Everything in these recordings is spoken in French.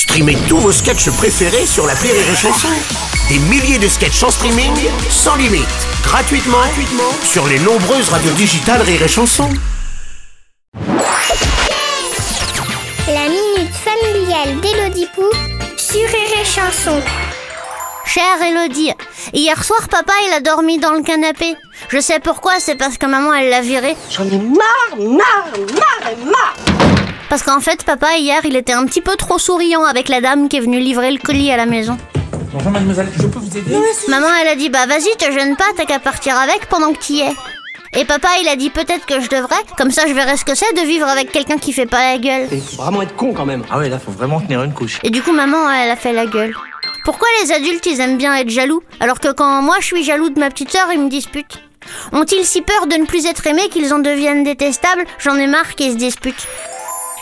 Streamez tous vos sketchs préférés sur la Rire et Chanson. Des milliers de sketchs en streaming, sans limite, gratuitement, gratuitement sur les nombreuses radios digitales Rire et Chanson. La minute familiale d'Élodie Pou sur Rire et Chanson. Chère Elodie, hier soir papa il a dormi dans le canapé. Je sais pourquoi, c'est parce que maman elle l'a viré. J'en ai marre, marre, marre et marre Parce qu'en fait papa hier il était un petit peu trop souriant avec la dame qui est venue livrer le colis à la maison. Bonjour mademoiselle, je peux vous aider Maman elle a dit bah vas-y te gêne pas, t'as qu'à partir avec pendant que t'y es. Et papa il a dit peut-être que je devrais, comme ça je verrai ce que c'est de vivre avec quelqu'un qui fait pas la gueule. Il faut vraiment être con quand même. Ah ouais, là faut vraiment tenir une couche. Et du coup maman elle a fait la gueule. Pourquoi les adultes ils aiment bien être jaloux alors que quand moi je suis jaloux de ma petite sœur ils me disputent? Ont-ils si peur de ne plus être aimés qu'ils en deviennent détestables? J'en ai marre qu'ils se disputent.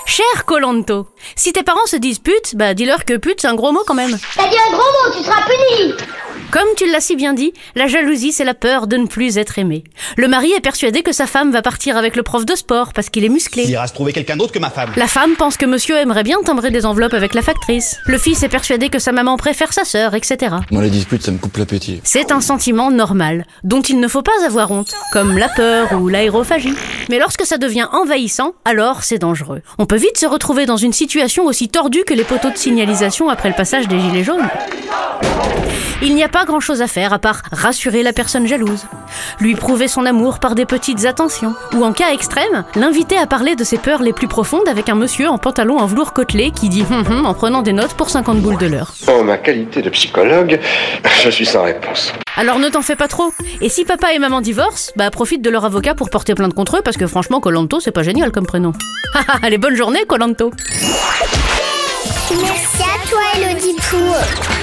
Cher Colanto, si tes parents se disputent, bah dis-leur que pute c'est un gros mot quand même. T'as dit un gros mot, tu seras puni Comme tu l'as si bien dit, la jalousie c'est la peur de ne plus être aimé. Le mari est persuadé que sa femme va partir avec le prof de sport parce qu'il est musclé. Il ira se trouver quelqu'un d'autre que ma femme. La femme pense que monsieur aimerait bien timbrer des enveloppes avec la factrice. Le fils est persuadé que sa maman préfère sa sœur, etc. Moi, les disputes, ça me coupe l'appétit. C'est un sentiment normal, dont il ne faut pas avoir honte, comme la peur ou l'aérophagie. Mais lorsque ça devient envahissant, alors c'est dangereux. On peut vite se retrouver dans une situation aussi tordue que les poteaux de signalisation après le passage des gilets jaunes. Il n'y a pas grand chose à faire à part rassurer la personne jalouse, lui prouver son amour par des petites attentions, ou en cas extrême, l'inviter à parler de ses peurs les plus profondes avec un monsieur en pantalon en velours côtelé qui dit hum hum en prenant des notes pour 50 boules de l'heure. En ma qualité de psychologue, je suis sans réponse. Alors ne t'en fais pas trop. Et si papa et maman divorcent, bah profite de leur avocat pour porter plainte contre eux parce que franchement Colanto c'est pas génial comme prénom. Allez bonne journée Colanto. Merci à toi Élodie Pou